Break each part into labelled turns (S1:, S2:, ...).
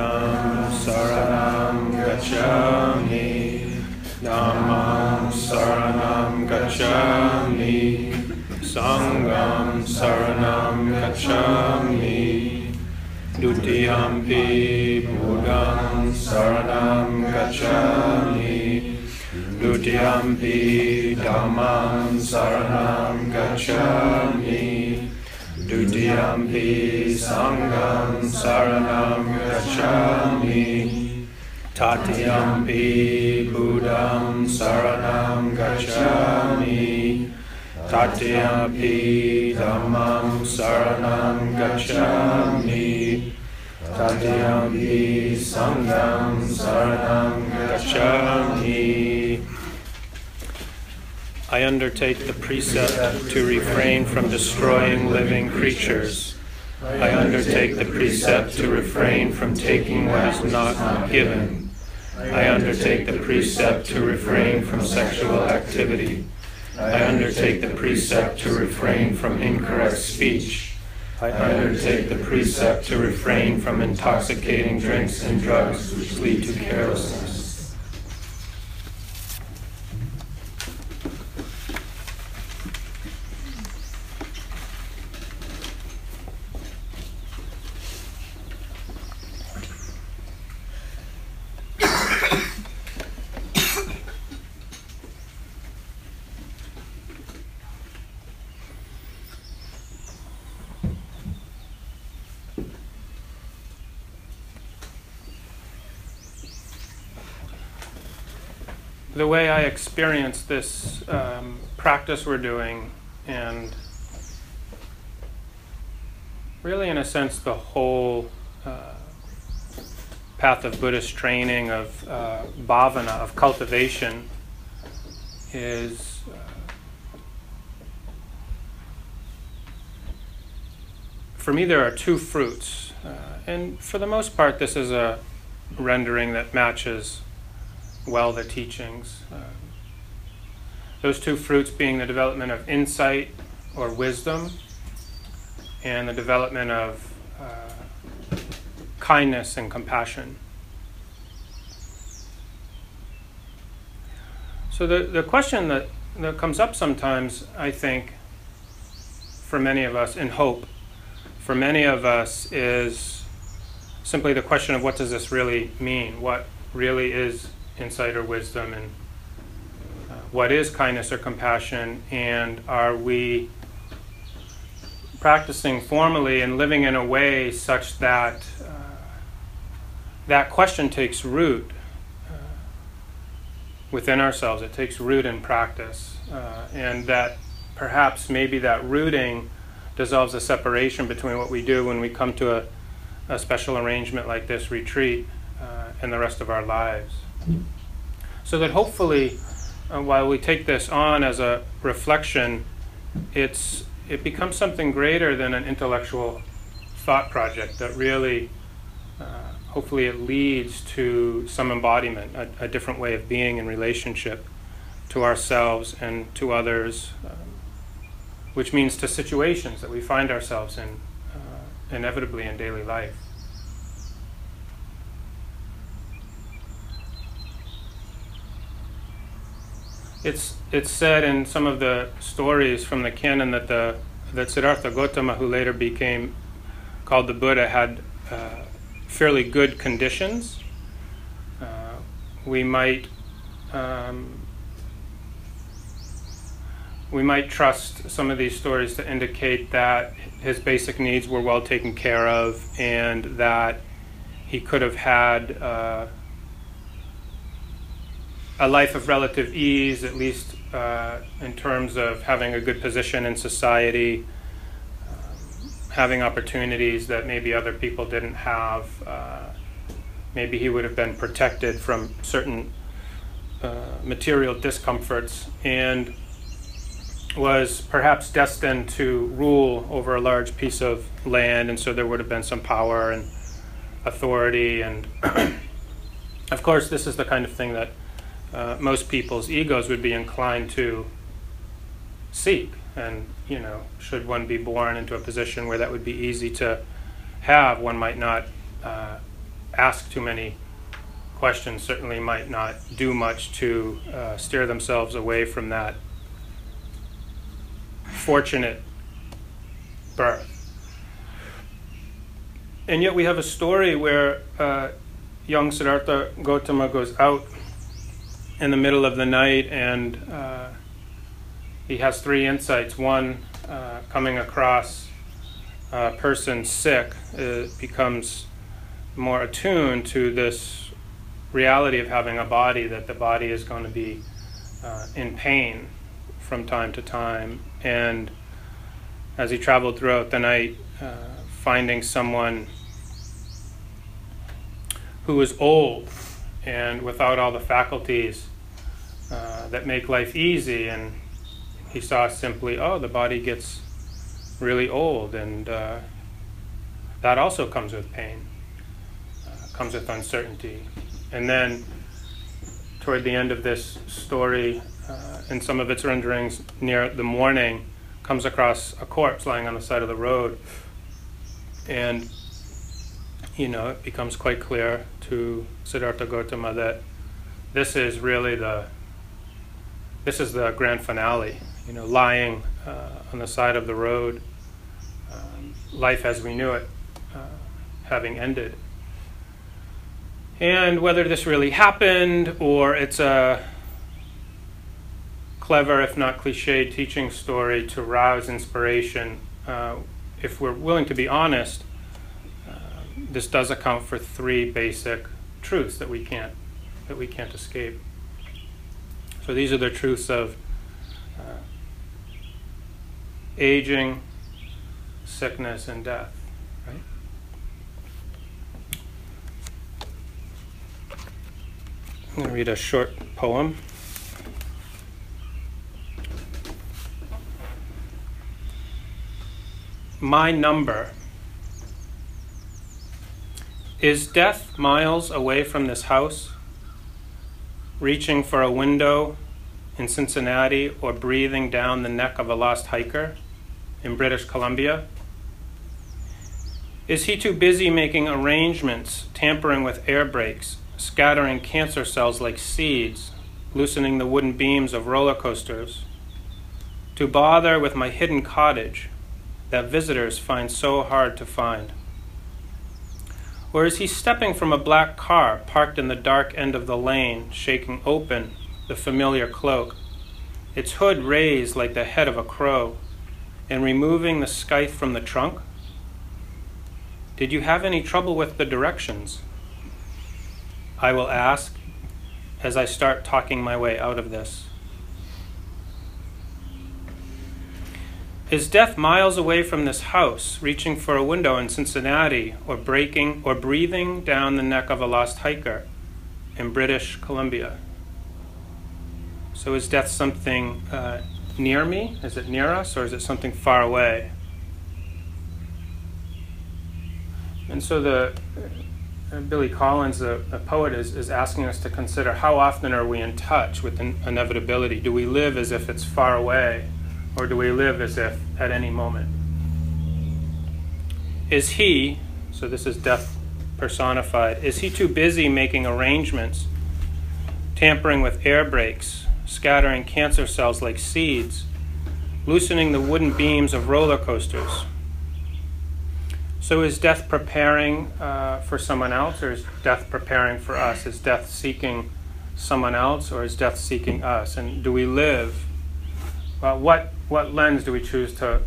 S1: Buddham Saranam Gacchami. Dhammam Saranam Gacchami. Sangham Saranam Gacchami. Dutiyampi Buddham Saranam Gacchami. Dutiyampi Dhammam Saranam Gacchami Dutiyampi Sangham Saranam Gacchami Tatiyampi Buddham Saranam Gacchami Tatiyampi Dhammam Saranam Gacchami Tatiyampi Sangham Saranam Gacchami I undertake the precept to refrain from destroying living creatures. I undertake the precept to refrain from taking what is not given. I undertake the precept to refrain from sexual activity. I undertake the precept to refrain from incorrect speech. I undertake the precept to refrain from intoxicating drinks and drugs which lead to carelessness. The way I experience this um, practice we're doing, and really, in a sense, the whole uh, path of Buddhist training, of uh, bhavana, of cultivation, is. Uh, for me, there are two fruits. Uh, and for the most part, this is a rendering that matches well the teachings. Uh, those two fruits being the development of insight or wisdom and the development of uh, kindness and compassion. So, the, the question that, that comes up sometimes, I think, for many of us, in hope, for many of us, is simply the question of what does this really mean? What really is insight or wisdom and uh, what is kindness or compassion and are we practicing formally and living in a way such that uh, that question takes root uh, within ourselves. It takes root in practice uh, and that perhaps maybe that rooting dissolves the separation between what we do when we come to a, a special arrangement like this retreat and the rest of our lives so that hopefully, uh, while we take this on as a reflection, it's it becomes something greater than an intellectual thought project that really, uh, hopefully, it leads to some embodiment, a, a, different way of being in relationship to ourselves and to others, uh, which means to situations that we find ourselves in uh, inevitably in daily life. It's it's said in some of the stories from the canon that the that Siddhartha Gautama, who later became called the Buddha, had uh, fairly good conditions. Uh, we might um, we might trust some of these stories to indicate that his basic needs were well taken care of and that he could have had. Uh, a life of relative ease, at least uh, in terms of having a good position in society, um, having opportunities that maybe other people didn't have, uh, Maybe he would have been protected from certain uh, material discomforts and was perhaps destined to rule over a large piece of land, and so there would have been some power and authority. And of course, this is the kind of thing that uh, most people's egos would be inclined to seek. And, you know, should one be born into a position where that would be easy to have, one might not uh, ask too many questions, certainly might not do much to uh, steer themselves away from that fortunate birth. And yet we have a story where uh, young Siddhartha Gautama goes out in the middle of the night and uh, he has three insights. One, uh, coming across a person sick uh, becomes more attuned to this reality of having a body, that the body is going to be uh, in pain from time to time. And as he traveled throughout the night, uh, finding someone who was old and without all the faculties uh, that make life easy, and he saw simply, oh, the body gets really old, and uh, that also comes with pain, uh, comes with uncertainty. And then, toward the end of this story, uh, in some of its renderings near the morning, comes across a corpse lying on the side of the road. And, you know, it becomes quite clear to Siddhartha Gautama that this is really the this is the grand finale. You know, lying uh, on the side of the road, um, life as we knew it uh, having ended. And whether this really happened or it's a clever, if not cliched, teaching story to rouse inspiration, uh, if we're willing to be honest, uh, this does account for three basic truths that we can't that we can't escape. So these are the truths of uh, aging, sickness, and death. I'm going to read a short poem. my number. Is death miles away from this house, reaching for a window in Cincinnati or breathing down the neck of a lost hiker in British Columbia? Is he too busy making arrangements, tampering with air brakes, scattering cancer cells like seeds, loosening the wooden beams of roller coasters, to bother with my hidden cottage? that visitors find so hard to find? Or is he stepping from a black car parked in the dark end of the lane, shaking open the familiar cloak, its hood raised like the head of a crow, and removing the scythe from the trunk? Did you have any trouble with the directions? I will ask as I start talking my way out of this. Is death miles away from this house, reaching for a window in Cincinnati, or breaking or breathing down the neck of a lost hiker in British Columbia? So is death something uh, near me? Is it near us, or is it something far away? And so the uh, Billy Collins, the, the poet, is, is asking us to consider how often are we in touch with in- inevitability? Do we live as if it's far away? Or do we live as if at any moment? Is he, so this is death personified, is he too busy making arrangements, tampering with air brakes, scattering cancer cells like seeds, loosening the wooden beams of roller coasters? So is death preparing uh, for someone else, or is death preparing for us? Is death seeking someone else, or is death seeking us? And do we live? Well, what what lens do we choose to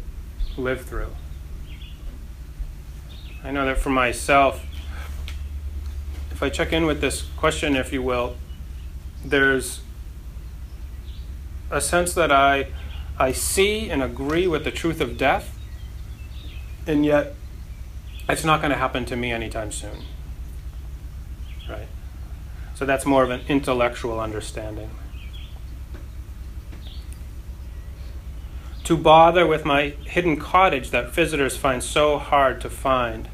S1: live through? I know that for myself, if I check in with this question, if you will, there's a sense that I, I see and agree with the truth of death, and yet it's not going to happen to me anytime soon. Right? So that's more of an intellectual understanding. To bother with my hidden cottage that visitors find so hard to find.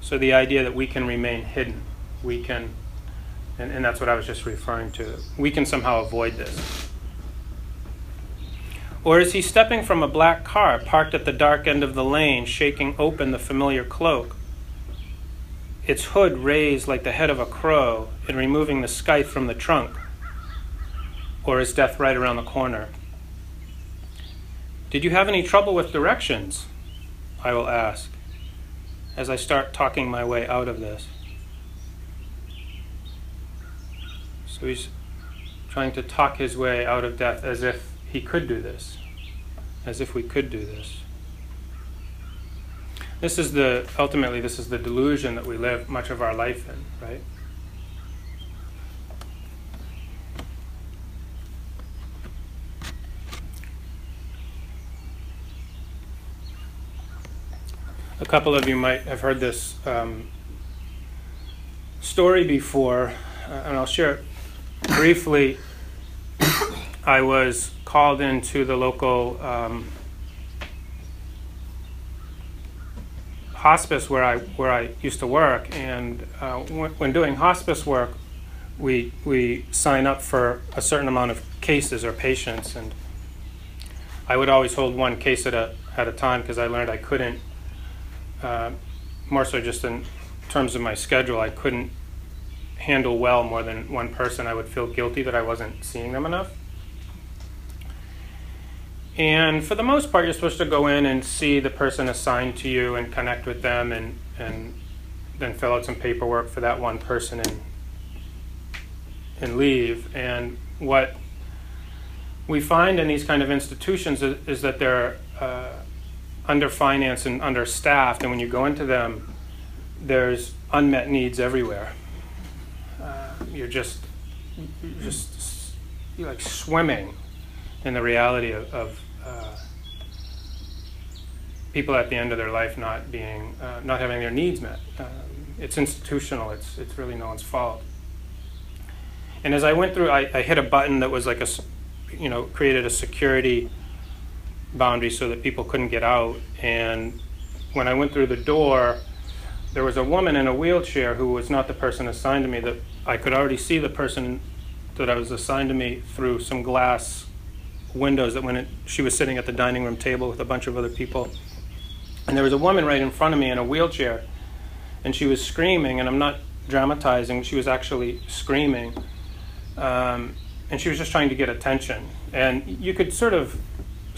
S1: So the idea that we can remain hidden, we can, and, and that's what I was just referring to, we can somehow avoid this. Or is he stepping from a black car parked at the dark end of the lane, shaking open the familiar cloak? Its hood raised like the head of a crow and removing the scythe from the trunk? Or is death right around the corner? Did you have any trouble with directions? I will ask as I start talking my way out of this. So he's trying to talk his way out of death as if he could do this, as if we could do this. This is the, ultimately, this is the delusion that we live much of our life in, right? A couple of you might have heard this um, story before, uh, and I'll share it briefly. I was called into the local um, hospice where I where I used to work, and uh, when, when doing hospice work, we we sign up for a certain amount of cases or patients, and I would always hold one case at a at a time because I learned I couldn't uh, more so just in terms of my schedule, I couldn't handle well more than one person. I would feel guilty that I wasn't seeing them enough. And for the most part, you're supposed to go in and see the person assigned to you and connect with them and, and then fill out some paperwork for that one person and, and leave. And what we find in these kind of institutions is, is that they're uh, underfinanced and understaffed, and when you go into them, there's unmet needs everywhere. Uh, you're just, you're just you're like swimming in the reality of, of uh, people at the end of their life not being, uh, not having their needs met. Um, it's institutional. It's it's really no one's fault. And as I went through, I, I hit a button that was like a, you know, created a security boundary so that people couldn't get out. And when I went through the door, there was a woman in a wheelchair who was not the person assigned to me. That I could already see the person that I was assigned to me through some glass windows that when it, she was sitting at the dining room table with a bunch of other people. And there was a woman right in front of me in a wheelchair, and she was screaming, and I'm not dramatizing, she was actually screaming. Um, and she was just trying to get attention. And you could sort of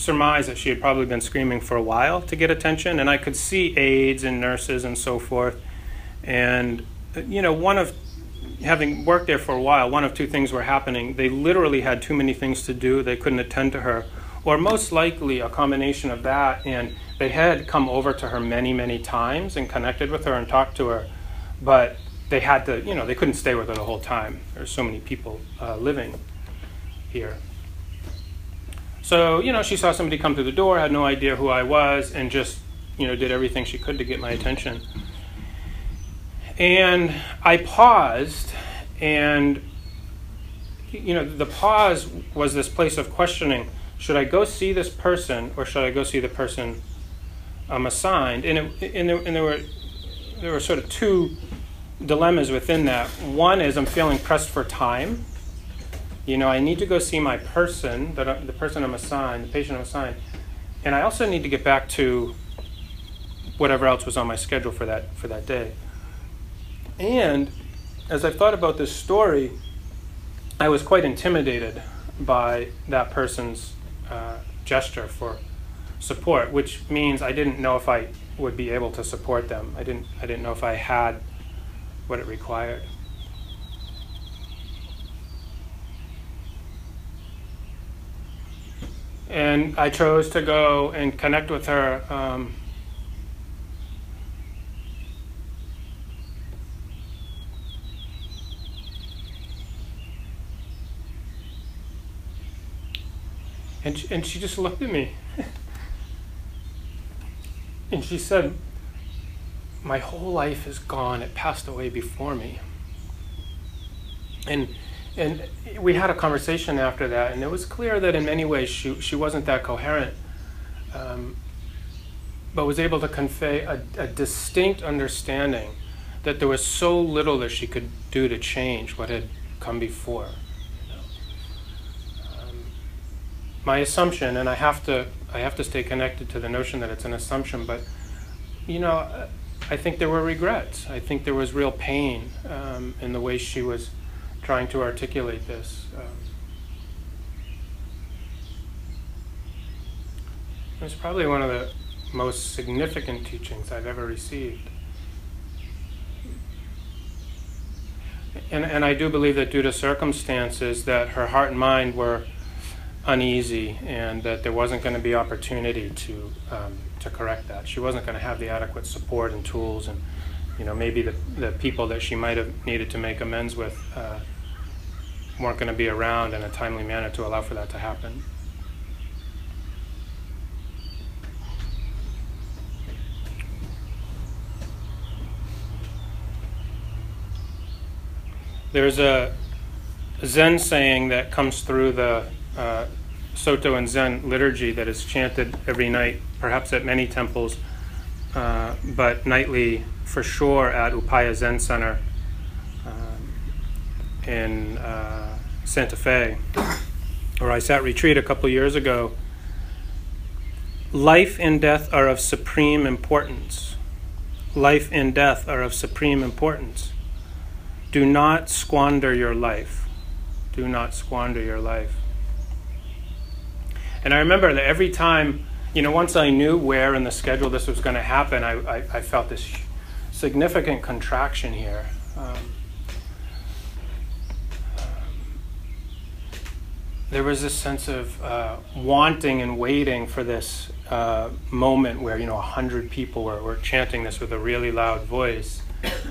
S1: surmise that she had probably been screaming for a while to get attention, and I could see aides and nurses and so forth. And, you know, one of, having worked there for a while, one of two things were happening. They literally had too many things to do, they couldn't attend to her, or most likely a combination of that, and they had come over to her many, many times and connected with her and talked to her, but they had to, you know, they couldn't stay with her the whole time. There's so many people uh, living here. So, you know, she saw somebody come through the door, had no idea who I was, and just, you know, did everything she could to get my attention. And I paused, and, you know, the pause was this place of questioning should I go see this person or should I go see the person I'm assigned? And, it, and, there, and there, were, there were sort of two dilemmas within that. One is I'm feeling pressed for time you know, I need to go see my person, that the person I'm assigned, the patient I'm assigned, and I also need to get back to whatever else was on my schedule for that for that day. And as I thought about this story, I was quite intimidated by that person's uh, gesture for support, which means I didn't know if I would be able to support them. I didn't I didn't know if I had what it required. And I chose to go and connect with her. Um, and she, and she just looked at me and she said, "My whole life is gone. It passed away before me." And and we had a conversation after that, and it was clear that in many ways she she wasn't that coherent, um, but was able to convey a, a distinct understanding that there was so little that she could do to change what had come before. Um, my assumption, and I have to I have to stay connected to the notion that it's an assumption, but you know, I think there were regrets. I think there was real pain um, in the way she was trying to articulate this. Um, it was probably one of the most significant teachings I've ever received. And, and I do believe that due to circumstances that her heart and mind were uneasy and that there wasn't going to be opportunity to um, to correct that. She wasn't going to have the adequate support and tools and you know maybe the, the people that she might have needed to make amends with uh, weren't going to be around in a timely manner to allow for that to happen. There's a Zen saying that comes through the uh, Soto and Zen liturgy that is chanted every night, perhaps at many temples, uh, but nightly for sure at Upaya Zen Center um, in uh, Santa Fe, where I sat retreat a couple years ago. Life and death are of supreme importance. Life and death are of supreme importance. Do not squander your life. Do not squander your life. And I remember that every time, you know, once I knew where in the schedule this was going to happen, I, I, I, felt this significant contraction here. Um, there was this sense of uh, wanting and waiting for this uh, moment where, you know, a hundred people were, were chanting this with a really loud voice.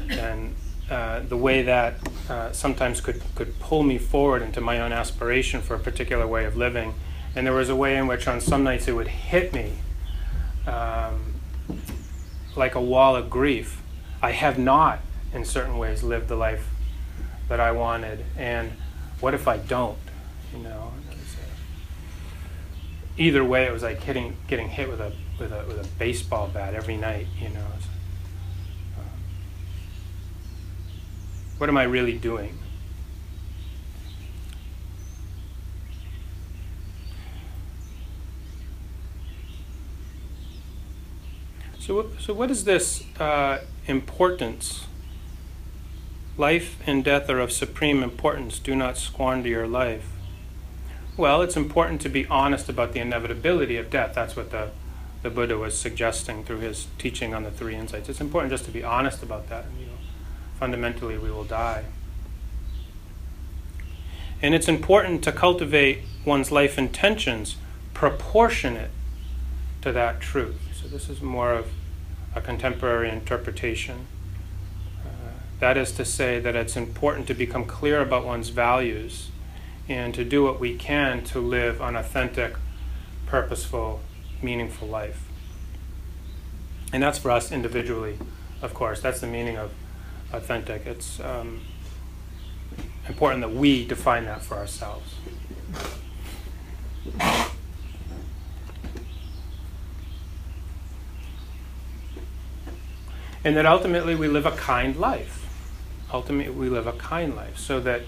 S1: And uh, the way that uh, sometimes could, could pull me forward into my own aspiration for a particular way of living. And there was a way in which on some nights it would hit me um, like a wall of grief. I have not, in certain ways, lived the life that I wanted. And what if I don't? You know, either way, it was like hitting, getting hit with a with a with a baseball bat every night. You know, What am I really doing? So, so what is this uh, importance? Life and death are of supreme importance. Do not squander your life. Well, it's important to be honest about the inevitability of death. That's what the, the Buddha was suggesting through his teaching on the three insights. It's important just to be honest about that. You know, fundamentally we will die. And it's important to cultivate one's life intentions proportionate to that truth. So, this is more of a contemporary interpretation. Uh, that is to say, that it's important to become clear about one's values and to do what we can to live an authentic, purposeful, meaningful life. And that's for us individually, of course. That's the meaning of authentic. It's um, important that we define that for ourselves. And that ultimately we live a kind life. Ultimately, we live a kind life so that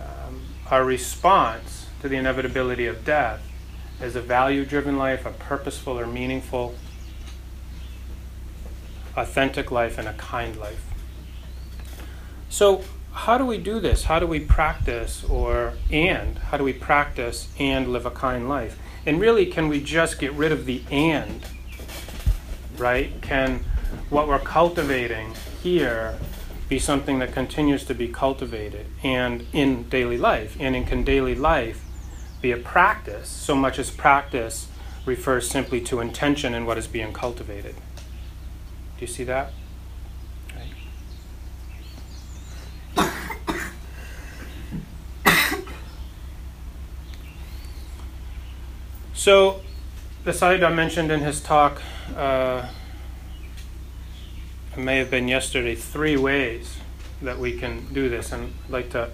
S1: um, our response to the inevitability of death is a value driven life, a purposeful or meaningful, authentic life, and a kind life. So, how do we do this? How do we practice, or and how do we practice and live a kind life? And really, can we just get rid of the and? Right? Can what we're cultivating here be something that continues to be cultivated and in daily life? And in can daily life be a practice so much as practice refers simply to intention and what is being cultivated? Do you see that? So, the Sayadaw mentioned in his talk, uh, it may have been yesterday, three ways that we can do this. And I'd like to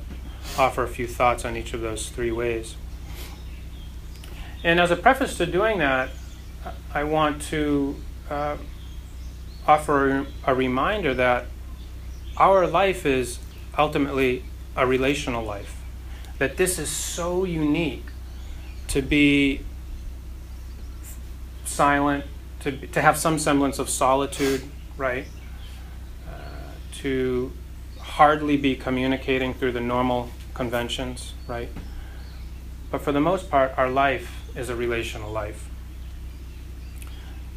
S1: offer a few thoughts on each of those three ways. And as a preface to doing that, I want to uh, offer a reminder that our life is ultimately a relational life. That this is so unique to be silent, to, to have some semblance of solitude, right? To hardly be communicating through the normal conventions, right? But for the most part, our life is a relational life.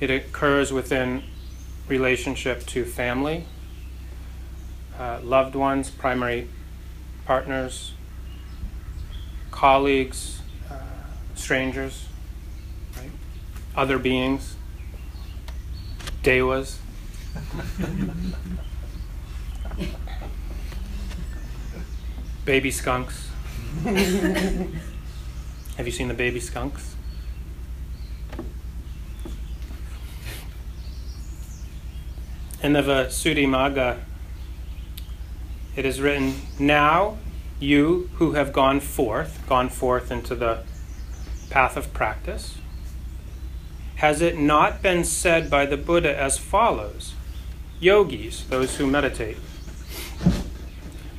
S1: It occurs within relationship to family, uh, loved ones, primary partners, colleagues, uh, strangers, right? other beings, devas. baby skunks. Have you seen the baby skunks? In the Visuddhimagga, it is written, Now you who have gone forth, gone forth into the path of practice, has it not been said by the Buddha as follows Yogis, those who meditate,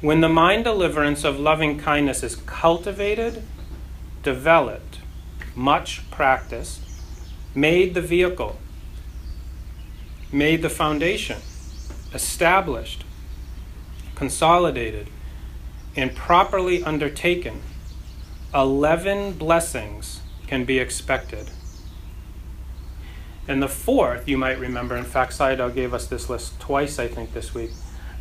S1: when the mind deliverance of loving kindness is cultivated, developed, much practiced, made the vehicle, made the foundation, established, consolidated, and properly undertaken, 11 blessings can be expected. And the fourth, you might remember, in fact, Sayadaw gave us this list twice, I think, this week.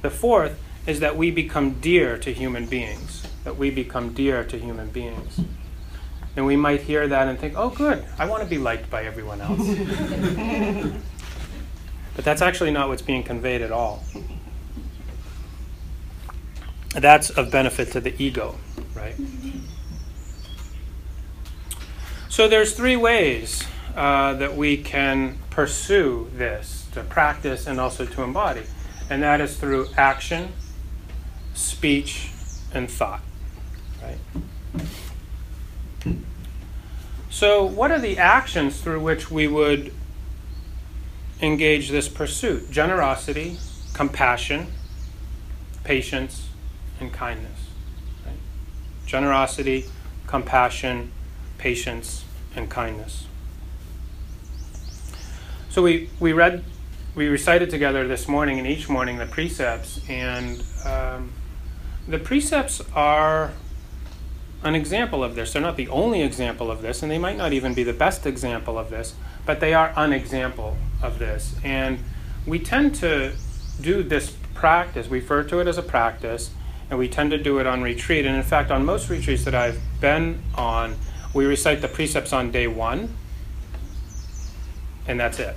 S1: The fourth is that we become dear to human beings, that we become dear to human beings. And we might hear that and think, oh, good, I want to be liked by everyone else. but that's actually not what's being conveyed at all that's of benefit to the ego, right? So there's three ways uh, that we can pursue this to practice and also to embody, and that is through action, speech, and thought, right? So, what are the actions through which we would engage this pursuit? Generosity, compassion, patience, and kindness. Right? Generosity, compassion, patience, and kindness. So we, we read, we recited together this morning and each morning the precepts, and um, the precepts are an example of this. They're not the only example of this, and they might not even be the best example of this, but they are an example of this. And we tend to do this practice, we refer to it as a practice, and we tend to do it on retreat. And in fact, on most retreats that I've been on, we recite the precepts on day one, and that's it.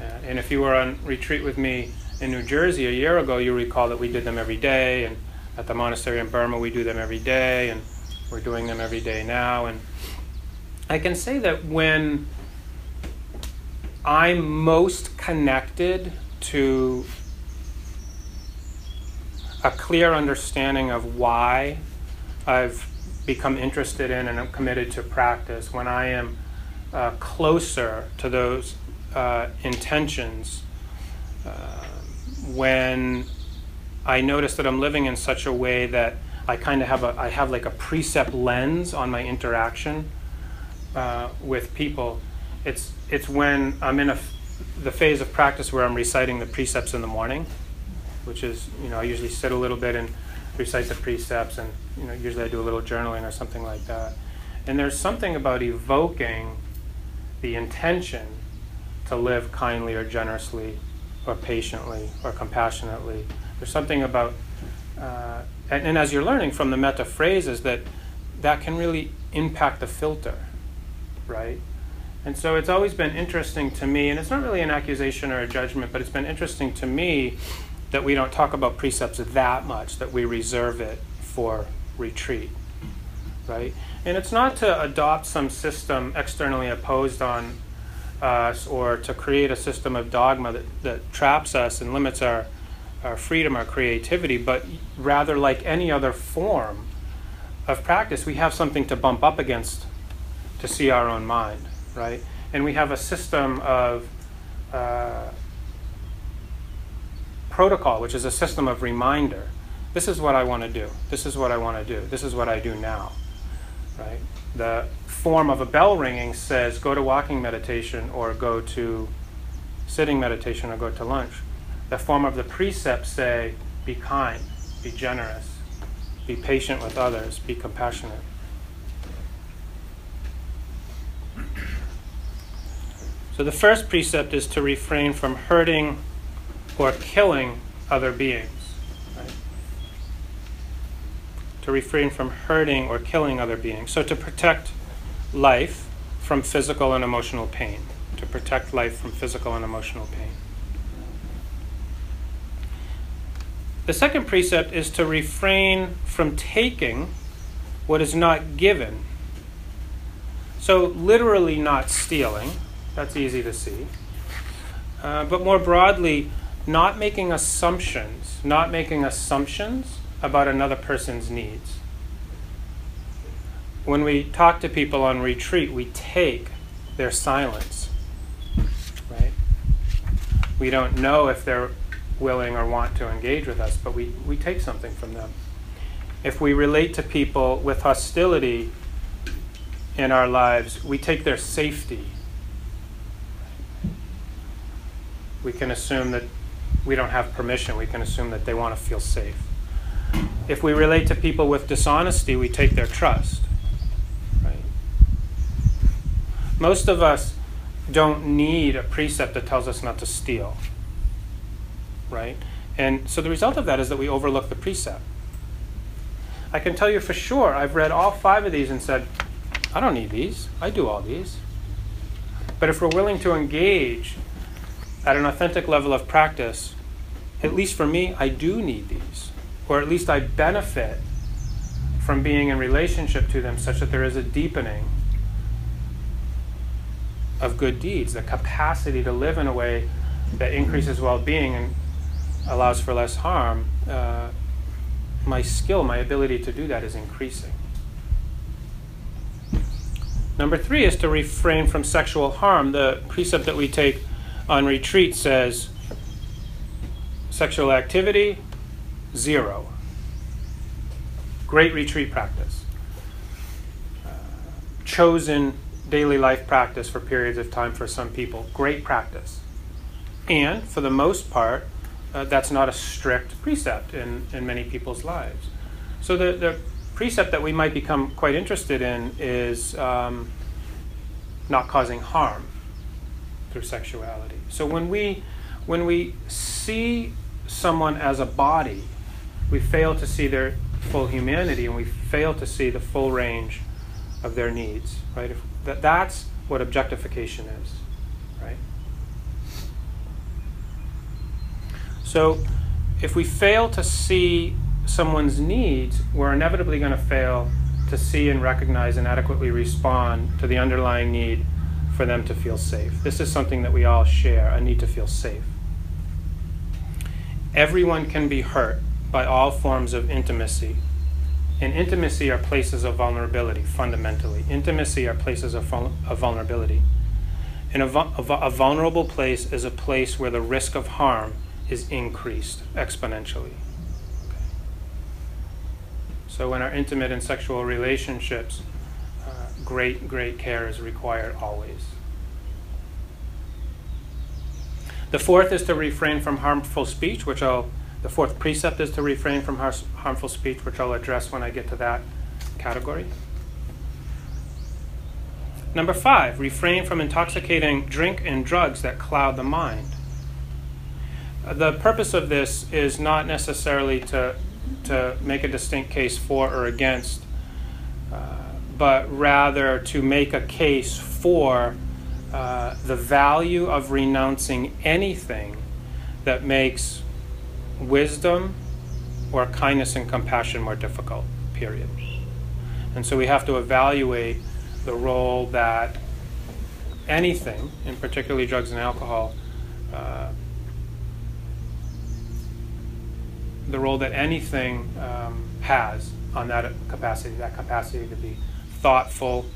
S1: Uh, and if you were on retreat with me in New Jersey a year ago, you recall that we did them every day, and at the monastery in Burma, we do them every day, and we're doing them every day now. And I can say that when I'm most connected to a clear understanding of why I've become interested in and I'm committed to practice, when I am uh, closer to those uh, intentions, uh, when I notice that I'm living in such a way that I kind of have a I have like a precept lens on my interaction uh, with people. It's it's when I'm in a the phase of practice where I'm reciting the precepts in the morning which is, you know, I usually sit a little bit and recite the precepts, and, you know, usually I do a little journaling or something like that. And there's something about evoking the intention to live kindly or generously or patiently or compassionately. There's something about, uh, and, and as you're learning from the metta phrases, that that can really impact the filter, right? And so it's always been interesting to me, and it's not really an accusation or a judgment, but it's been interesting to me that we don't talk about precepts that much, that we reserve it for retreat, right? And it's not to adopt some system externally opposed on us or to create a system of dogma that, that traps us and limits our, our freedom, our creativity, but rather like any other form of practice, we have something to bump up against to see our own mind, right? And we have a system of uh, protocol, which is a system of reminder. This is what I want to do. This is what I want to do. This is what I do now, right? The form of a bell ringing says go to walking meditation or go to sitting meditation or go to lunch. The form of the precepts say be kind, be generous, be patient with others, be compassionate. So the first precept is to refrain from hurting or killing other beings. Right? To refrain from hurting or killing other beings. So to protect life from physical and emotional pain. To protect life from physical and emotional pain. The second precept is to refrain from taking what is not given. So, literally, not stealing that's easy to see. Uh, but more broadly, not making assumptions, not making assumptions about another person's needs. When we talk to people on retreat, we take their silence, right? We don't know if they're willing or want to engage with us, but we, we take something from them. If we relate to people with hostility in our lives, we take their safety we can assume that we don't have permission. We can assume that they want to feel safe. If we relate to people with dishonesty, we take their trust. Right? Most of us don't need a precept that tells us not to steal. Right? And so the result of that is that we overlook the precept. I can tell you for sure, I've read all five of these and said, I don't need these. I do all these. But if we're willing to engage at an authentic level of practice, at least for me, I do need these, or at least I benefit from being in relationship to them such that there is a deepening of good deeds, the capacity to live in a way that increases well being and allows for less harm. Uh, my skill, my ability to do that is increasing. Number three is to refrain from sexual harm. The precept that we take on retreat says sexual activity, zero. Great retreat practice. Uh, chosen daily life practice for periods of time for some people. Great practice. And for the most part, uh, that's not a strict precept in, in many people's lives. So the, the precept that we might become quite interested in is um, not causing harm through sexuality. So when we when we see someone as a body, we fail to see their full humanity and we fail to see the full range of their needs, right? If, that, that's what objectification is, right? So if we fail to see someone's needs, we're inevitably going to fail to see and recognize and adequately respond to the underlying need for them to feel safe. This is something that we all share a need to feel safe. Everyone can be hurt by all forms of intimacy. And intimacy are places of vulnerability, fundamentally. Intimacy are places of, of vulnerability. And a, a, a vulnerable place is a place where the risk of harm is increased exponentially. So, in our intimate and sexual relationships, uh, great, great care is required always. The fourth is to refrain from harmful speech, which I'll, the fourth precept is to refrain from har- harmful speech, which I'll address when I get to that category. Number five, refrain from intoxicating drink and drugs that cloud the mind. The purpose of this is not necessarily to, to make a distinct case for or against but rather to make a case for uh, the value of renouncing anything that makes wisdom or kindness and compassion more difficult, period. And so we have to evaluate the role that anything, and particularly drugs and alcohol, uh, the role that anything um, has on that capacity, that capacity to be thoughtful,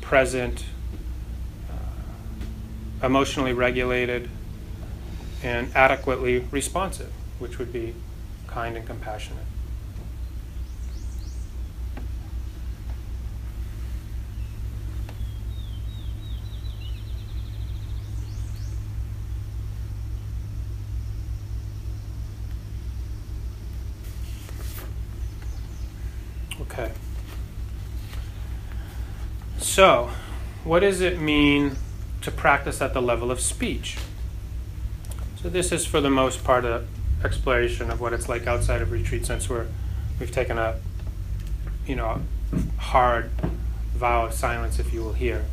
S1: present, uh, emotionally regulated, and adequately responsive, which would be kind and compassionate. Okay. So, what does it mean to practice at the level of speech? So this is for the most part an exploration of what it's like outside of retreat since we're we've taken a you know hard vow of silence if you will here.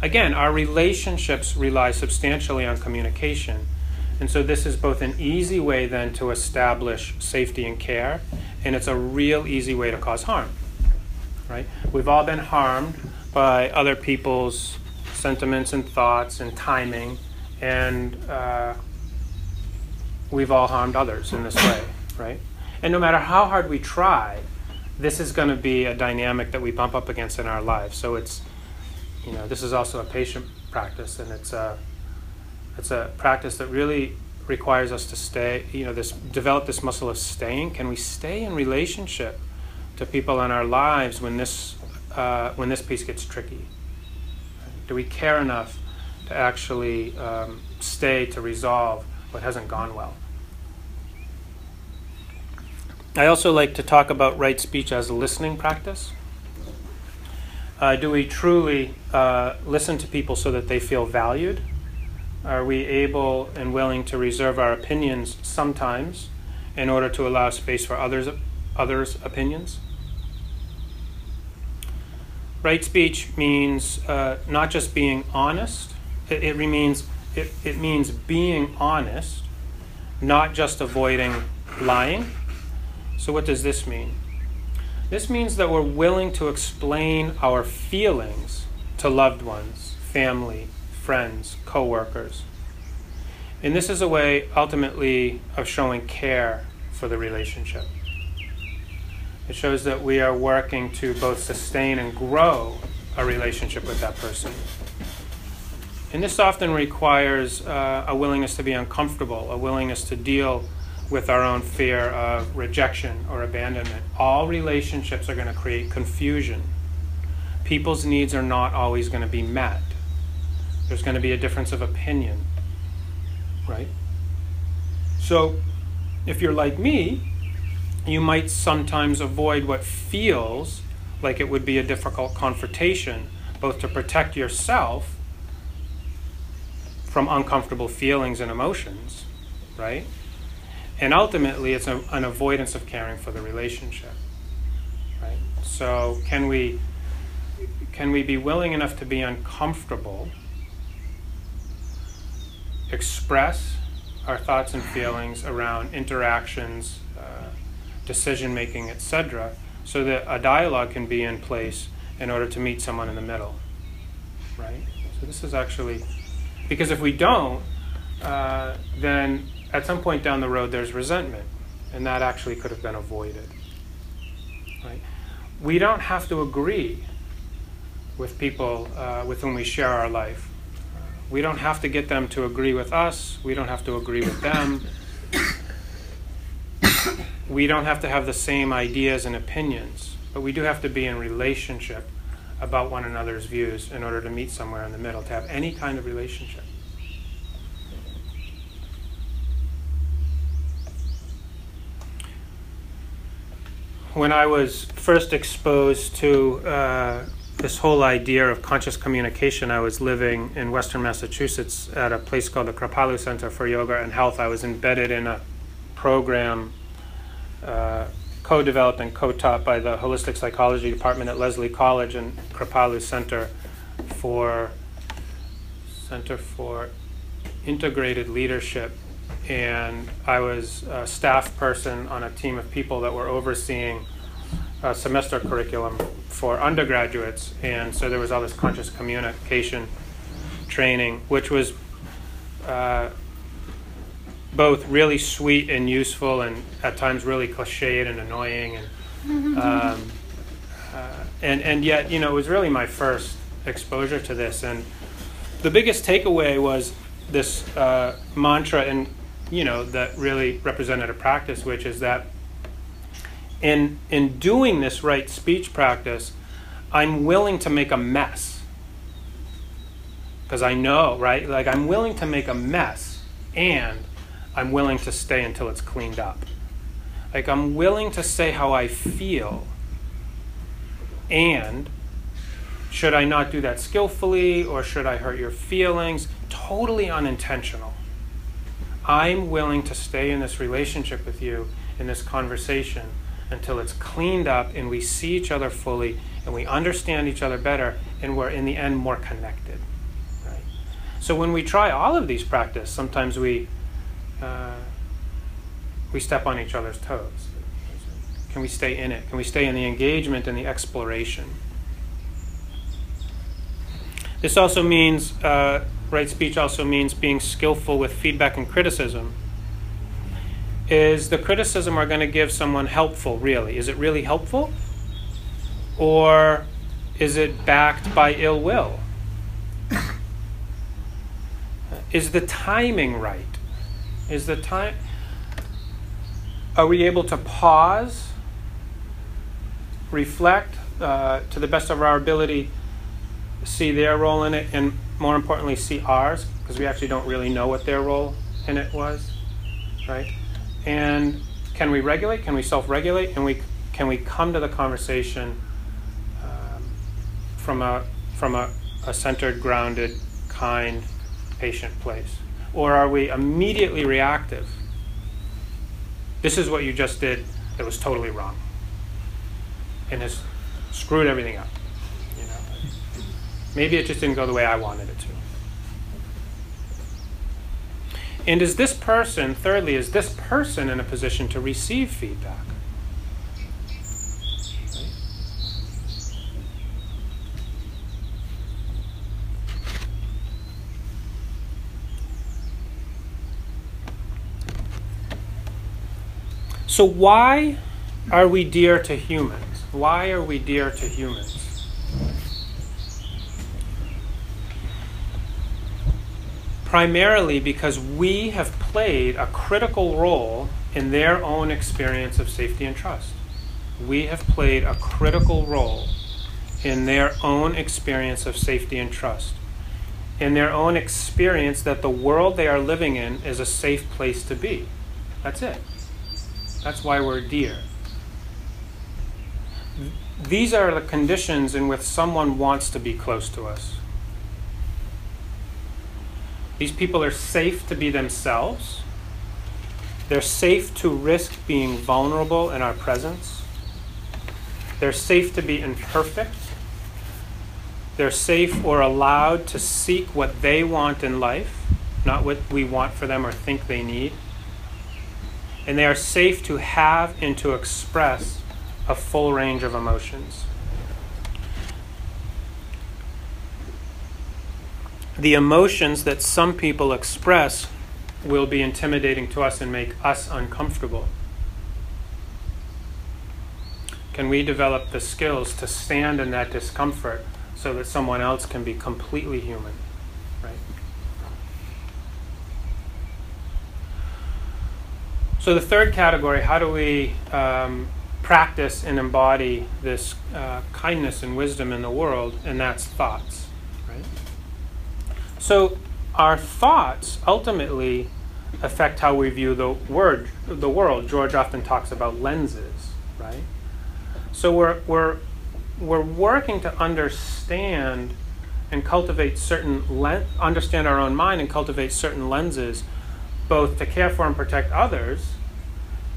S1: Again, our relationships rely substantially on communication. And so this is both an easy way then to establish safety and care, and it's a real easy way to cause harm. Right? We've all been harmed by other people's sentiments and thoughts and timing, and uh, we've all harmed others in this way, right? And no matter how hard we try, this is going to be a dynamic that we bump up against in our lives. So it's, you know, this is also a patient practice, and it's a, it's a practice that really requires us to stay, you know, this develop this muscle of staying. Can we stay in relationship to people in our lives when this, uh, when this piece gets tricky? Do we care enough to actually um, stay to resolve what hasn't gone well? I also like to talk about right speech as a listening practice. Uh, do we truly uh, listen to people so that they feel valued? Are we able and willing to reserve our opinions sometimes in order to allow space for others' others' opinions? Right speech means uh, not just being honest. It, it means it, it means being honest, not just avoiding lying. So what does this mean? This means that we're willing to explain our feelings to loved ones, family, friends, coworkers. And this is a way ultimately of showing care for the relationship. It shows that we are working to both sustain and grow a relationship with that person. And this often requires uh, a willingness to be uncomfortable, a willingness to deal with our own fear of rejection or abandonment. All relationships are going to create confusion. People's needs are not always going to be met. There's going to be a difference of opinion, right? So, if you're like me, you might sometimes avoid what feels like it would be a difficult confrontation, both to protect yourself from uncomfortable feelings and emotions, right? And ultimately, it's a, an avoidance of caring for the relationship, right? So, can we can we be willing enough to be uncomfortable, express our thoughts and feelings around interactions uh, decision making, etc., so that a dialogue can be in place in order to meet someone in the middle. Right? So this is actually because if we don't, uh, then at some point down the road there's resentment, and that actually could have been avoided. Right? We don't have to agree with people uh, with whom we share our life. We don't have to get them to agree with us. We don't have to agree with them we don't have to have the same ideas and opinions, but we do have to be in relationship about one another's views in order to meet somewhere in the middle, to have any kind of relationship. When I was first exposed to uh, this whole idea of conscious communication, I was living in Western Massachusetts at a place called the Kripalu Center for Yoga and Health. I was embedded in a program uh, co-developed and co-taught by the holistic psychology department at Lesley College and Kripalu Center for Center for Integrated Leadership. And I was a staff person on a team of people that were overseeing a semester curriculum for undergraduates. And so there was all this conscious communication training, which was uh, both really sweet and useful, and at times really cliched and annoying, and um, uh, and and yet you know it was really my first exposure to this, and the biggest takeaway was this uh, mantra, and you know that really represented a practice, which is that in in doing this right speech practice, I'm willing to make a mess. Because I know, right? Like I'm willing to make a mess and I'm willing to stay until it's cleaned up. Like I'm willing to say how I feel and should I not do that skillfully or should I hurt your feelings? Totally unintentional. I'm willing to stay in this relationship with you, in this conversation, until it's cleaned up and we see each other fully and we understand each other better and we're in the end more connected. Right? So when we try all of these practice, sometimes we uh, we step on each other's toes. Can we stay in it? Can we stay in the engagement and the exploration? This also means, uh, right speech also means being skillful with feedback and criticism. Is the criticism we're going to give someone helpful, really? Is it really helpful? Or is it backed by ill will? Is the timing right? Is the time. Are we able to pause, reflect uh, to the best of our ability, see their role in it, and more importantly, see ours, because we actually don't really know what their role in it was, right? And can we regulate? Can we self-regulate? And we can we come to the conversation um, from a from a, a centered, grounded, kind, patient place, or are we immediately reactive? This is what you just did that was totally wrong, and has screwed everything up. You know, maybe it just didn't go the way I wanted it to. And is this person, thirdly, is this person in a position to receive feedback? So, why are we dear to humans? Why are we dear to humans? primarily because we have played a critical role in their own experience of safety and trust. We have played a critical role in their own experience of safety and trust, in their own experience that the world they are living in is a safe place to be. That's it. That's why we're dear. These are the conditions in which someone wants to be close to us. These people are safe to be themselves. They're safe to risk being vulnerable in our presence. They're safe to be imperfect. They're safe or allowed to seek what they want in life, not what we want for them or think they need. And they are safe to have and to express a full range of emotions. the emotions that some people express will be intimidating to us and make us uncomfortable. Can we develop the skills to stand in that discomfort so that someone else can be completely human? Right? So, the third category how do we um, practice and embody this uh, kindness and wisdom in the world? And that's thoughts. Right. So our thoughts ultimately affect how we view the word, the world. George often talks about lenses, right? So we're we're we're working to understand and cultivate certain len- understand our own mind and cultivate certain lenses, both to care for and protect others,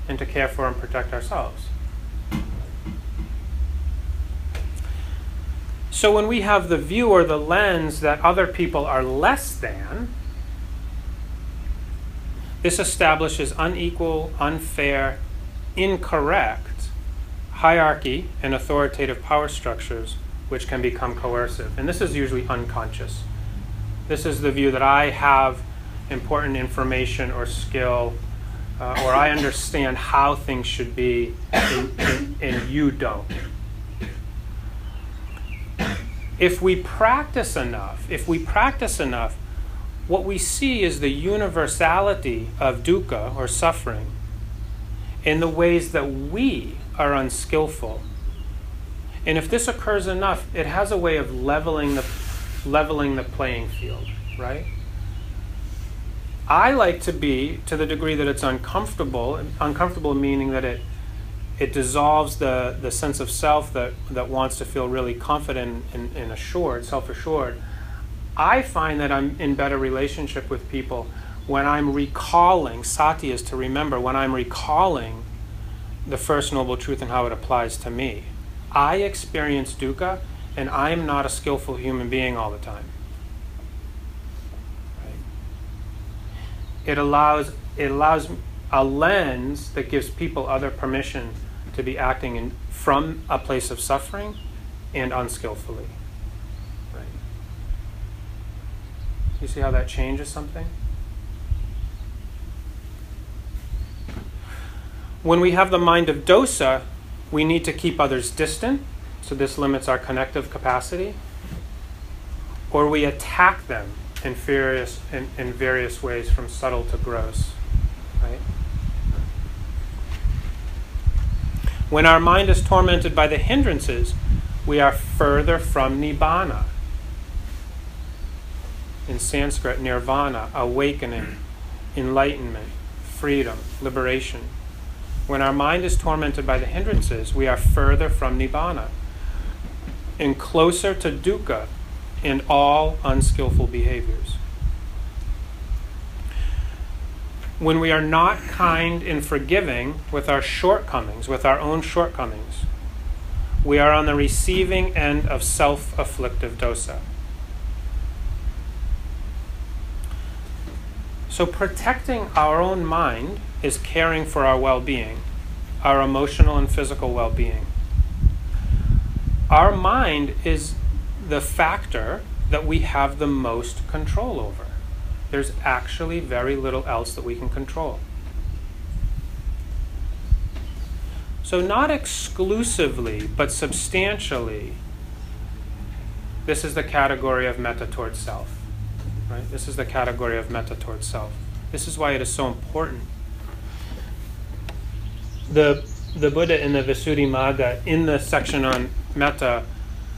S1: and to care for and protect ourselves. So when we have the view or the lens that other people are less than, this establishes unequal, unfair, incorrect hierarchy and authoritative power structures which can become coercive. And this is usually unconscious. This is the view that I have important information or skill, uh, or I understand how things should be, and, and, and you don't. If we practice enough, if we practice enough, what we see is the universality of dukkha or suffering in the ways that we are unskillful. And if this occurs enough, it has a way of leveling the leveling the playing field, right? I like to be to the degree that it's uncomfortable, uncomfortable meaning that it it dissolves the, the sense of self that, that wants to feel really confident and, and assured, self assured. I find that I'm in better relationship with people when I'm recalling, sati is to remember, when I'm recalling the First Noble Truth and how it applies to me. I experience dukkha, and I am not a skillful human being all the time. It allows it allows a lens that gives people other permission to be acting in, from a place of suffering and unskillfully. Right. You see how that changes something? When we have the mind of dosa, we need to keep others distant, so this limits our connective capacity, or we attack them in various, in, in various ways from subtle to gross. Right? When our mind is tormented by the hindrances, we are further from nibbana. In Sanskrit, nirvana, awakening, enlightenment, freedom, liberation. When our mind is tormented by the hindrances, we are further from Nibbana and closer to dukkha in all unskillful behaviors. When we are not kind and forgiving with our shortcomings, with our own shortcomings, we are on the receiving end of self afflictive dosa. So, protecting our own mind is caring for our well being, our emotional and physical well being. Our mind is the factor that we have the most control over. There's actually very little else that we can control. So, not exclusively, but substantially, this is the category of metta towards self. Right? This is the category of metta towards self. This is why it is so important the the Buddha in the Visuddhimagga in the section on metta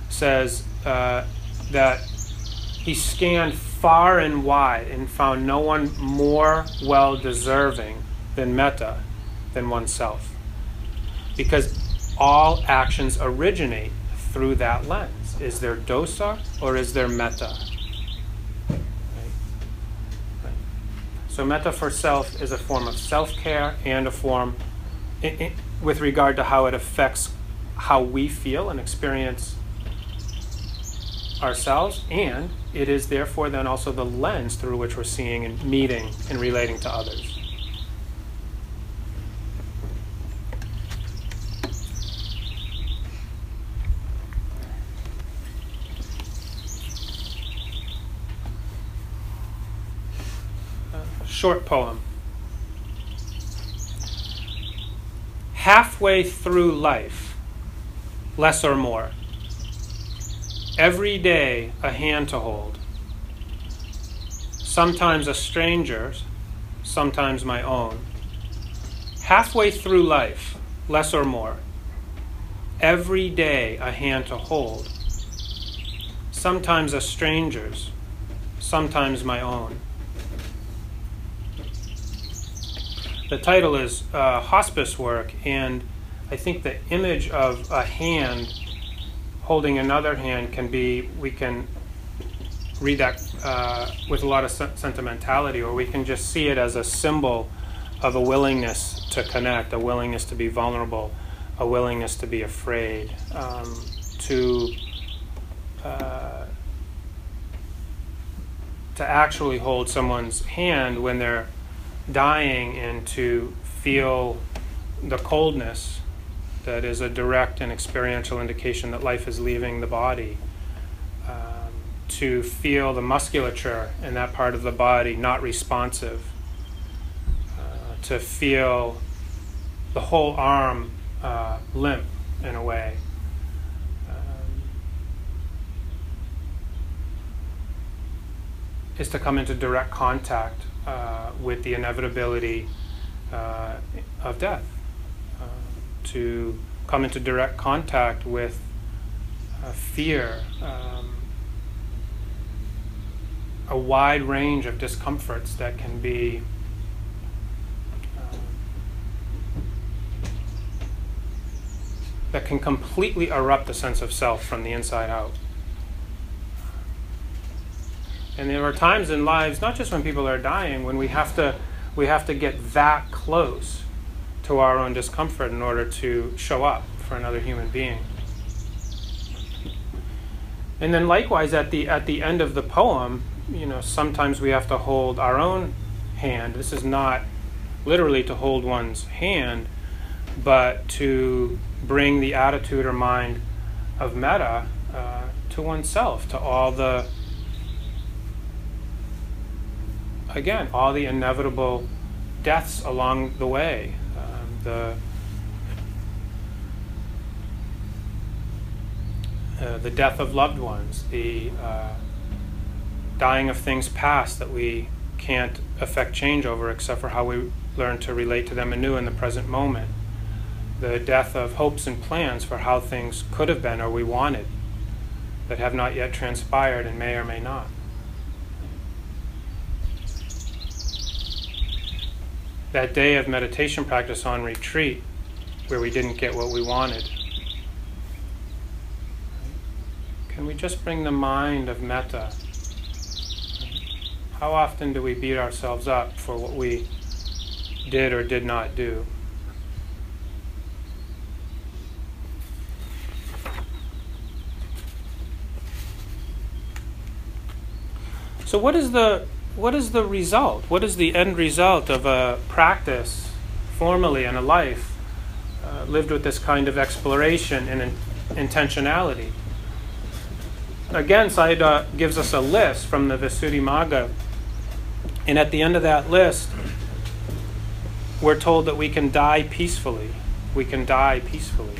S1: says uh, that he scanned far and wide and found no one more well deserving than metta than oneself. Because all actions originate through that lens. Is there dosa or is there metta? So, metta for self is a form of self care and a form with regard to how it affects how we feel and experience ourselves, and it is therefore then also the lens through which we're seeing and meeting and relating to others. Uh, short poem. halfway through life, less or more. Every day, a hand to hold. Sometimes a stranger's, sometimes my own. Halfway through life, less or more. Every day, a hand to hold. Sometimes a stranger's, sometimes my own. the title is uh, hospice work, and I think the image of a hand holding another hand can be we can read that uh, with a lot of sentimentality, or we can just see it as a symbol of a willingness to connect, a willingness to be vulnerable, a willingness to be afraid, um, to uh, to actually hold someone's hand when they're dying and to feel the coldness that is a direct and experiential indication that life is leaving the body. Um, to feel the musculature in that part of the body not responsive, uh, to feel the whole arm uh, limp in a way. Um, is to come into direct contact uh, with the inevitability uh, of death, to come into direct contact with uh, fear, um, a wide range of discomforts that can be um, that can completely erupt the sense of self from the inside out. And there are times in lives, not just when people are dying, when we have to we have to get that close to our own discomfort in order to show up for another human being. And then likewise at the at the end of the poem, you know, sometimes we have to hold our own hand. This is not literally to hold one's hand, but to bring the attitude or mind of metta uh, to oneself, to all the again, all the inevitable deaths along the way. The uh, the death of loved ones, the uh, dying of things past that we can't affect change over except for how we learn to relate to them anew in the present moment. The death of hopes and plans for how things could have been or we wanted that have not yet transpired and may or may not. That day of meditation practice on retreat where we didn't get what we wanted. Can we just bring the mind of metta? How often do we beat ourselves up for what we did or did not do? So, what is the what is the result? What is the end result of a practice formally and a life uh, lived with this kind of exploration and in- intentionality? Again, Sayadaw gives us a list from the Visuddhimagga, and at the end of that list, we're told that we can die peacefully. We can die peacefully.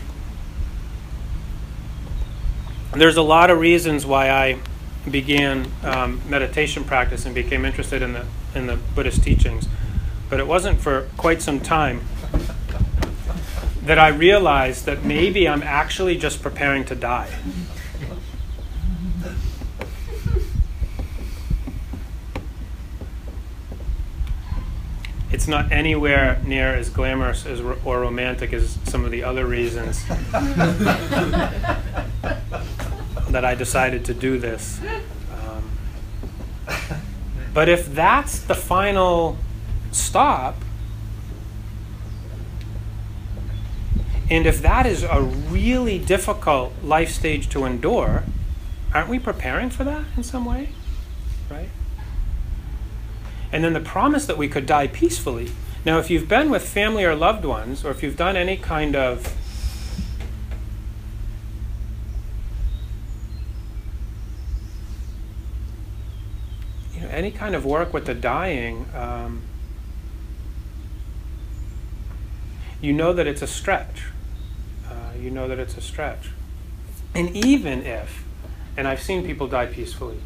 S1: There's a lot of reasons why I began um, meditation practice and became interested in the in the Buddhist teachings, but it wasn't for quite some time that I realized that maybe I'm actually just preparing to die. It's not anywhere near as glamorous as or romantic as some of the other reasons that I decided to do this. Um, but if that's the final stop, and if that is a really difficult life stage to endure, aren't we preparing for that in some way? Right? And then the promise that we could die peacefully. Now, if you've been with family or loved ones, or if you've done any kind of any kind of work with the dying, um, you know that it's a stretch. Uh, you know that it's a stretch. And even if, and I've seen people die peacefully,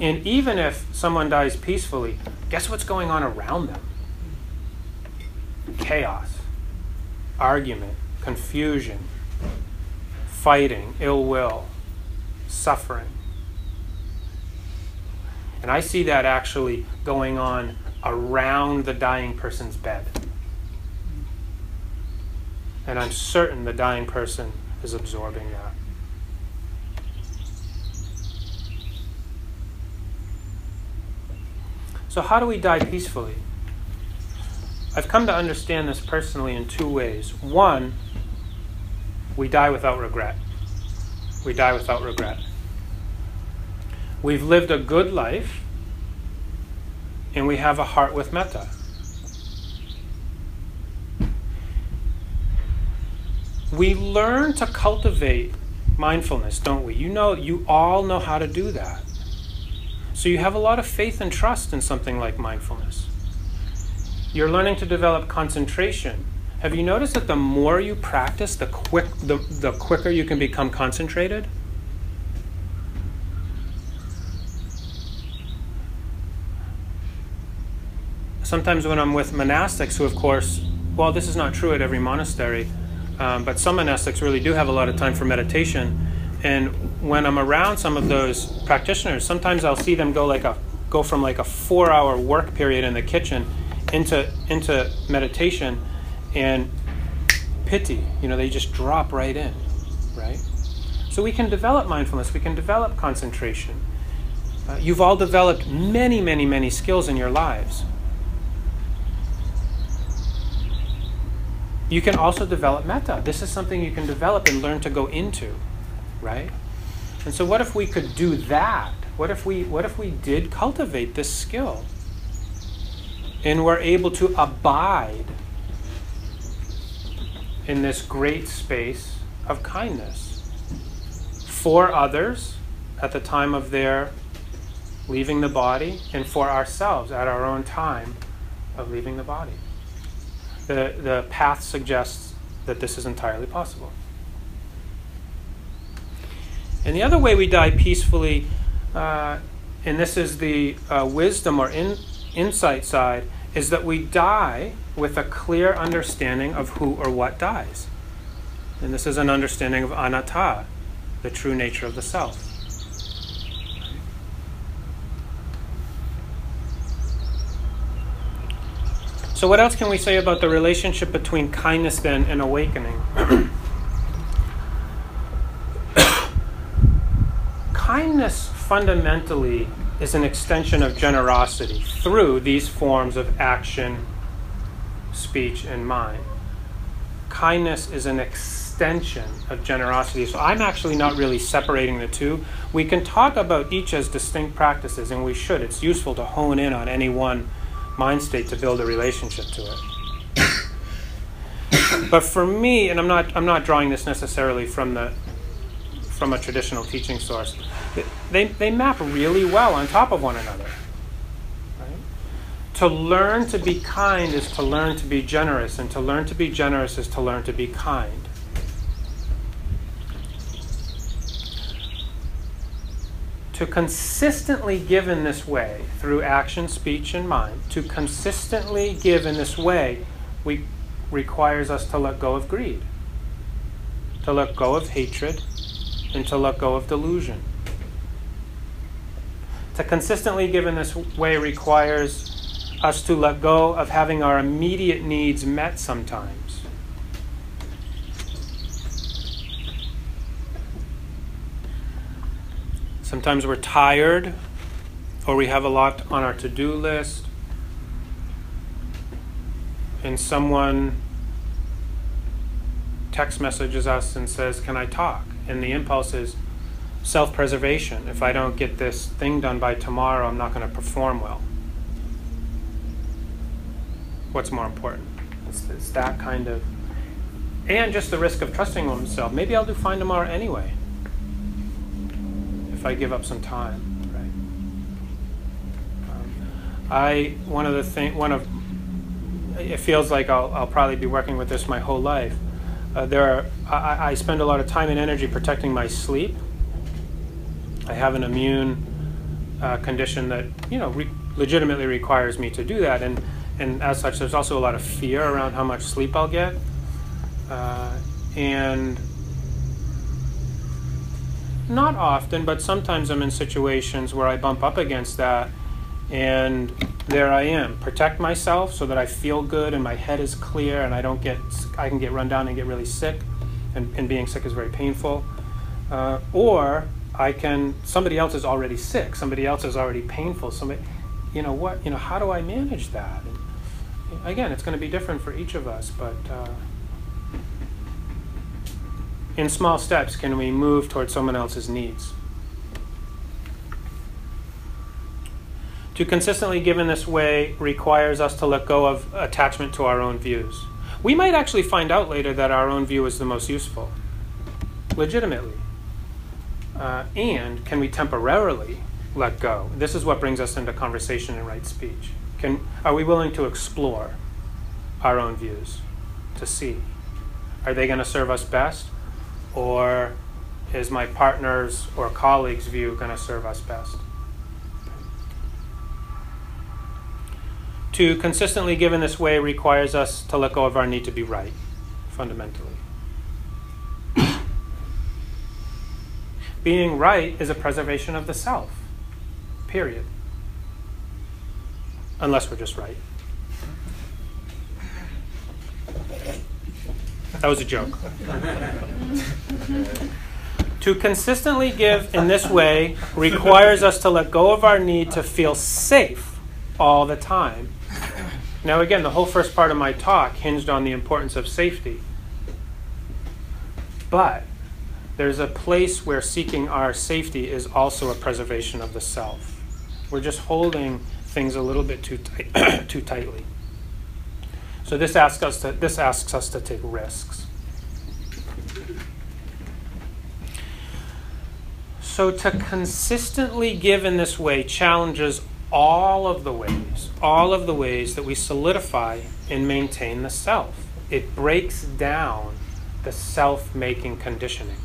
S1: and even if someone dies peacefully, guess what's going on around them? Chaos, argument, confusion, fighting, ill will, suffering. And I see that actually going on around the dying person's bed. And I'm certain the dying person is absorbing that. So, how do we die peacefully? I've come to understand this personally in two ways. One, we die without regret. We die without regret. We've lived a good life and we have a heart with metta. We learn to cultivate mindfulness, don't we? You know, you all know how to do that. So you have a lot of faith and trust in something like mindfulness. You're learning to develop concentration. Have you noticed that the more you practice, the quick the, the quicker you can become concentrated? Sometimes when I'm with monastics who of course, well this is not true at every monastery, um, but some monastics really do have a lot of time for meditation. And when I'm around some of those practitioners, sometimes I'll see them go like a go from like a four hour work period in the kitchen into into meditation and piti. You know, they just drop right in, right? So we can develop mindfulness. We can develop concentration. Uh, you've all developed many, many, many skills in your lives. You can also develop metta. This is something you can develop and learn to go into, right? And so what if we could do that? What if we what if we did cultivate this skill? And we're able to abide in this great space of kindness for others at the time of their leaving the body and for ourselves at our own time of leaving the body the, the path suggests that this is entirely possible. And the other way we die peacefully, uh, and this is the uh, wisdom or in, insight side, is that we die with a clear understanding of who or what dies. And this is an understanding of anatta, the true nature of the self. So, what else can we say about the relationship between kindness then and awakening? kindness fundamentally is an extension of generosity through these forms of action, speech, and mind. Kindness is an extension of generosity. So I'm actually not really separating the two. We can talk about each as distinct practices, and we should. It's useful to hone in on any one mind state to build a relationship to it. but for me, and I'm not I'm not drawing this necessarily from the from a traditional teaching source, they, they map really well on top of one another. Right? To learn to be kind is to learn to be generous, and to learn to be generous is to learn to be kind. To consistently give in this way through action, speech, and mind, to consistently give in this way, we, requires us to let go of greed, to let go of hatred, and to let go of delusion. To consistently give in this way requires us to let go of having our immediate needs met sometimes Sometimes we're tired or we have a lot on our to do list, and someone text messages us and says, Can I talk? And the impulse is self preservation. If I don't get this thing done by tomorrow, I'm not going to perform well. What's more important? It's, it's that kind of. And just the risk of trusting oneself. Maybe I'll do fine tomorrow anyway. I give up some time, right? Um, I one of the thing one of it feels like I'll, I'll probably be working with this my whole life. Uh, there are I, I spend a lot of time and energy protecting my sleep. I have an immune uh, condition that you know re- legitimately requires me to do that, and and as such, there's also a lot of fear around how much sleep I'll get, uh, and not often, but sometimes I'm in situations where I bump up against that, and there I am. Protect myself so that I feel good and my head is clear and I don't get, I can get run down and get really sick, and, and being sick is very painful. Uh, or I can, somebody else is already sick, somebody else is already painful, somebody, you know what, you know, how do I manage that? And again, it's going to be different for each of us, but. Uh, in small steps can we move towards someone else's needs? To consistently give in this way requires us to let go of attachment to our own views. We might actually find out later that our own view is the most useful, legitimately. Uh, and can we temporarily let go? This is what brings us into conversation and right speech. Can, are we willing to explore our own views, to see? Are they going to serve us best? Or is my partner's or colleague's view going to serve us best? To consistently give in this way requires us to let go of our need to be right, fundamentally. Being right is a preservation of the self, period. Unless we're just right. That was a joke. to consistently give in this way requires us to let go of our need to feel safe all the time. Now, again, the whole first part of my talk hinged on the importance of safety. But there's a place where seeking our safety is also a preservation of the self. We're just holding things a little bit too, too tightly. So this asks us to this asks us to take risks. So to consistently give in this way challenges all of the ways, all of the ways that we solidify and maintain the self. It breaks down the self-making conditioning.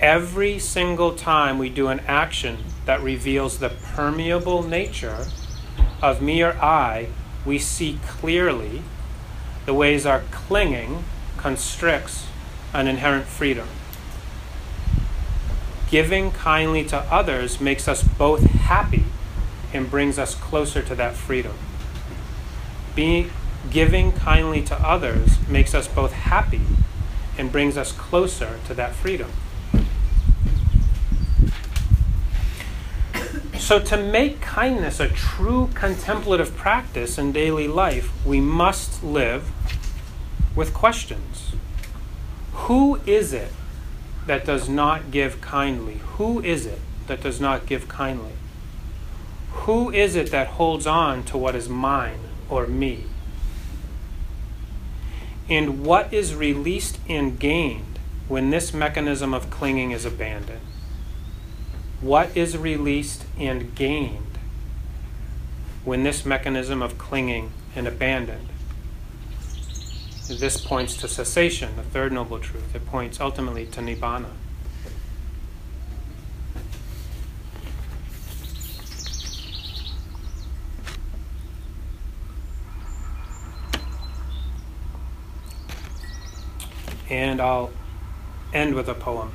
S1: Every single time we do an action that reveals the permeable nature of me or I we see clearly the ways our clinging constricts an inherent freedom. Giving kindly to others makes us both happy and brings us closer to that freedom. Being, giving kindly to others makes us both happy and brings us closer to that freedom. So, to make kindness a true contemplative practice in daily life, we must live with questions. Who is it that does not give kindly? Who is it that does not give kindly? Who is it that holds on to what is mine or me? And what is released and gained when this mechanism of clinging is abandoned? What is released and gained when this mechanism of clinging and abandoned. This points to cessation, the third noble truth. It points ultimately to nibbana. And I'll end with a poem.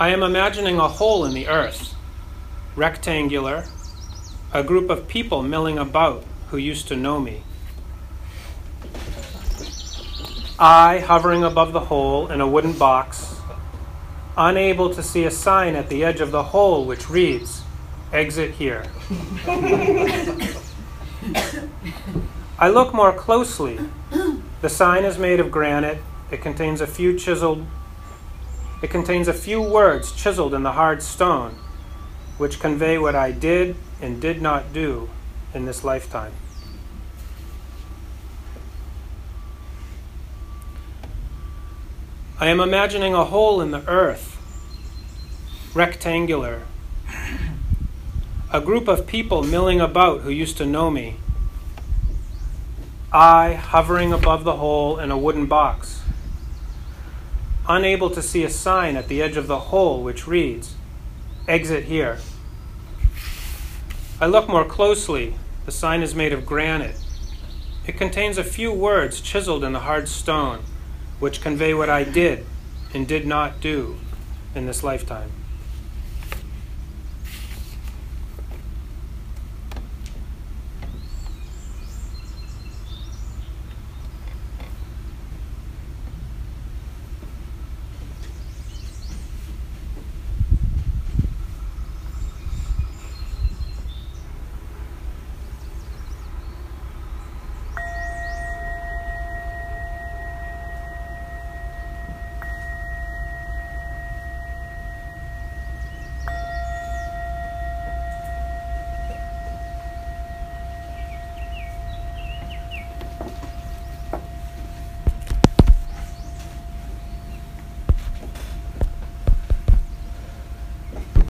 S1: I am imagining a hole in the earth, rectangular, a group of people milling about who used to know me. I hovering above the hole in a wooden box, unable to see a sign at the edge of the hole which reads, Exit here. I look more closely. The sign is made of granite. It contains a few chiseled it contains a few words chiseled in the hard stone, which convey what I did and did not do in this lifetime. I am imagining a hole in the earth, rectangular, a group of people milling about who used to know me. I hovering above the hole in a wooden box unable to see a sign at the edge of the hole which reads, Exit here. I look more closely. The sign is made of granite. It contains a few words chiseled in the hard stone, which convey what I did and did not do in this lifetime.